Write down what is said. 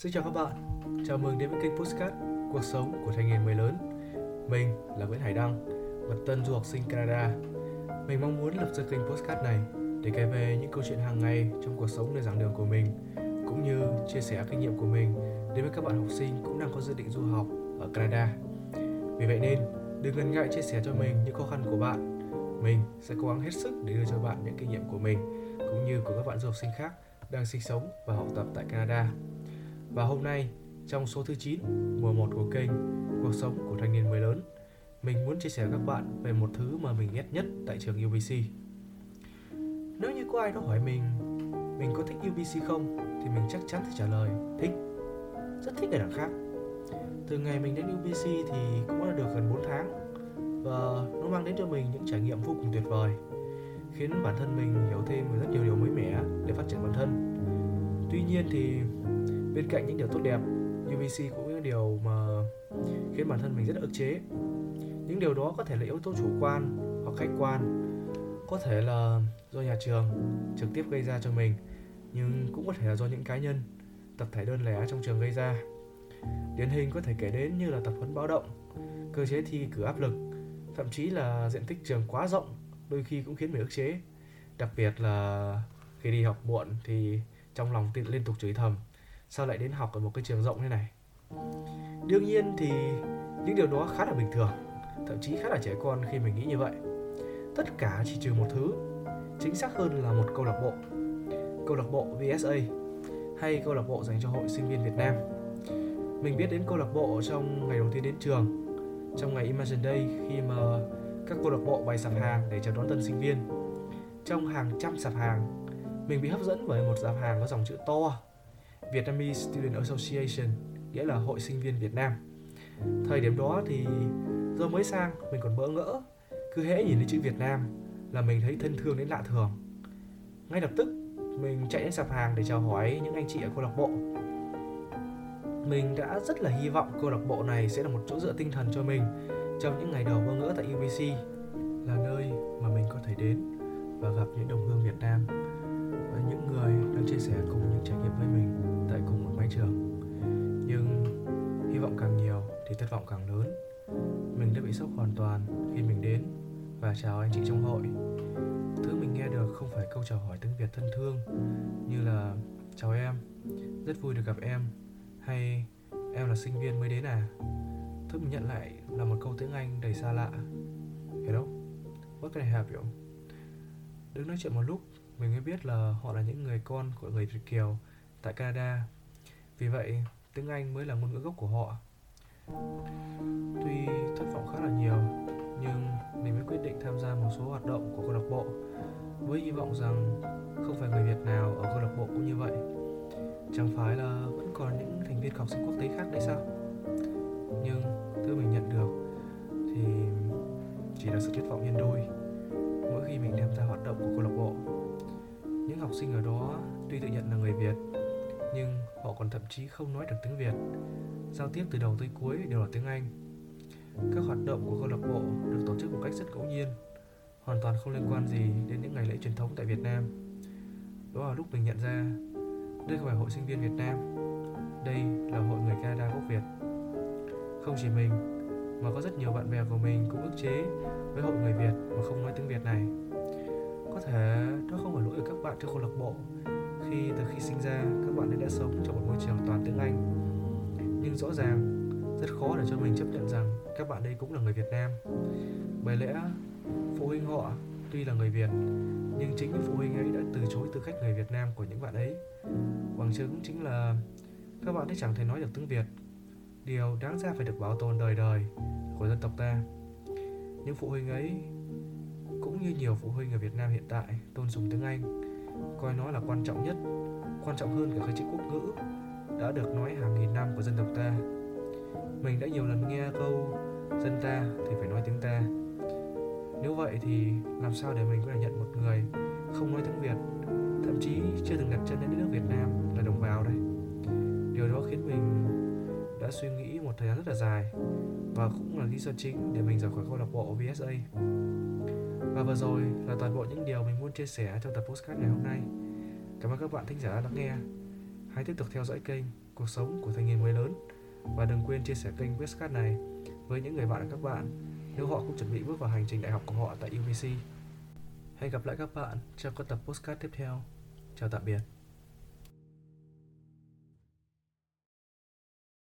Xin chào các bạn, chào mừng đến với kênh Postcard Cuộc sống của thanh niên mới lớn Mình là Nguyễn Hải Đăng, một tân du học sinh Canada Mình mong muốn lập ra kênh Postcard này để kể về những câu chuyện hàng ngày trong cuộc sống nơi giảng đường của mình cũng như chia sẻ kinh nghiệm của mình đến với các bạn học sinh cũng đang có dự định du học ở Canada. Vì vậy nên, đừng ngần ngại chia sẻ cho mình những khó khăn của bạn. Mình sẽ cố gắng hết sức để đưa cho bạn những kinh nghiệm của mình cũng như của các bạn du học sinh khác đang sinh sống và học tập tại Canada. Và hôm nay, trong số thứ 9, mùa 1 của kênh Cuộc sống của thanh niên mới lớn, mình muốn chia sẻ với các bạn về một thứ mà mình ghét nhất tại trường UBC. Nếu như có ai đó hỏi mình, mình có thích UBC không, thì mình chắc chắn sẽ trả lời thích. Rất thích ở đằng khác. Từ ngày mình đến UBC thì cũng đã được gần 4 tháng và nó mang đến cho mình những trải nghiệm vô cùng tuyệt vời khiến bản thân mình hiểu thêm rất nhiều điều mới mẻ để phát triển bản thân. Tuy nhiên thì bên cạnh những điều tốt đẹp UVC cũng những điều mà khiến bản thân mình rất là ức chế. Những điều đó có thể là yếu tố chủ quan hoặc khách quan, có thể là do nhà trường trực tiếp gây ra cho mình, nhưng cũng có thể là do những cá nhân, tập thể đơn lẻ trong trường gây ra. Điển hình có thể kể đến như là tập huấn báo động, cơ chế thi cử áp lực, thậm chí là diện tích trường quá rộng, đôi khi cũng khiến mình ức chế. Đặc biệt là khi đi học muộn thì trong lòng liên tục chửi thầm sao lại đến học ở một cái trường rộng như này? Đương nhiên thì những điều đó khá là bình thường, thậm chí khá là trẻ con khi mình nghĩ như vậy. Tất cả chỉ trừ một thứ, chính xác hơn là một câu lạc bộ. Câu lạc bộ VSA hay câu lạc bộ dành cho hội sinh viên Việt Nam. Mình biết đến câu lạc bộ trong ngày đầu tiên đến trường, trong ngày Imagine Day khi mà các câu lạc bộ bày sạp hàng để chào đón tân sinh viên. Trong hàng trăm sạp hàng, mình bị hấp dẫn bởi một sạp hàng có dòng chữ to. Vietnamese Student Association, nghĩa là Hội Sinh viên Việt Nam. Thời điểm đó thì do mới sang mình còn bỡ ngỡ, cứ hễ nhìn thấy chữ Việt Nam là mình thấy thân thương đến lạ thường. Ngay lập tức mình chạy đến sạp hàng để chào hỏi những anh chị ở câu lạc bộ. Mình đã rất là hy vọng câu lạc bộ này sẽ là một chỗ dựa tinh thần cho mình trong những ngày đầu bỡ ngỡ tại UBC, là nơi mà mình có thể đến và gặp những đồng hương Việt Nam và những người đang chia sẻ cùng những thất vọng càng lớn. Mình đã bị sốc hoàn toàn khi mình đến và chào anh chị trong hội. Thứ mình nghe được không phải câu chào hỏi tiếng việt thân thương như là chào em rất vui được gặp em. Hay em là sinh viên mới đến à? Thứ mình nhận lại là một câu tiếng anh đầy xa lạ. Hello what can I help you? Đứng nói chuyện một lúc mình mới biết là họ là những người con của người Việt Kiều tại Canada. Vì vậy, tiếng Anh mới là ngôn ngữ gốc của họ. Tuy thất vọng khá là nhiều, nhưng mình mới quyết định tham gia một số hoạt động của câu lạc bộ với hy vọng rằng không phải người Việt nào ở câu lạc bộ cũng như vậy. Chẳng phải là vẫn còn những thành viên học sinh quốc tế khác đấy sao? Nhưng thứ mình nhận được thì chỉ là sự thất vọng nhân đôi mỗi khi mình tham gia hoạt động của câu lạc bộ những học sinh ở đó tuy tự nhận là người Việt còn thậm chí không nói được tiếng Việt. Giao tiếp từ đầu tới cuối đều là tiếng Anh. Các hoạt động của câu lạc bộ được tổ chức một cách rất ngẫu nhiên, hoàn toàn không liên quan gì đến những ngày lễ truyền thống tại Việt Nam. Đó là lúc mình nhận ra đây không phải hội sinh viên Việt Nam, đây là hội người Canada gốc Việt. Không chỉ mình, mà có rất nhiều bạn bè của mình cũng ức chế với hội người Việt mà không nói tiếng Việt này. Có thể đó không phải lỗi của các bạn trong câu lạc bộ khi sinh ra các bạn ấy đã sống trong một môi trường toàn tiếng Anh. Nhưng rõ ràng rất khó để cho mình chấp nhận rằng các bạn đây cũng là người Việt Nam. Bởi lẽ phụ huynh họ tuy là người Việt nhưng chính những phụ huynh ấy đã từ chối tư cách người Việt Nam của những bạn ấy. Bằng chứng chính là các bạn ấy chẳng thể nói được tiếng Việt. Điều đáng ra phải được bảo tồn đời đời của dân tộc ta. Những phụ huynh ấy cũng như nhiều phụ huynh ở Việt Nam hiện tại tôn dùng tiếng Anh, coi nó là quan trọng nhất, quan trọng hơn cả cái chữ quốc ngữ đã được nói hàng nghìn năm của dân tộc ta. Mình đã nhiều lần nghe câu dân ta thì phải nói tiếng ta. Nếu vậy thì làm sao để mình có thể nhận một người không nói tiếng Việt, thậm chí chưa từng đặt chân đến đất nước Việt Nam là đồng bào đây. Điều đó khiến mình đã suy nghĩ một thời gian rất là dài và cũng là lý do chính để mình rời khỏi câu lạc bộ VSA. Và vừa rồi là toàn bộ những điều mình muốn chia sẻ trong tập postcard ngày hôm nay. Cảm ơn các bạn thính giả đã lắng nghe. Hãy tiếp tục theo dõi kênh cuộc sống của thanh niên mới lớn và đừng quên chia sẻ kênh Postcard này với những người bạn các bạn nếu họ cũng chuẩn bị bước vào hành trình đại học của họ tại UBC. Hẹn gặp lại các bạn trong các tập postcard tiếp theo. Chào tạm biệt.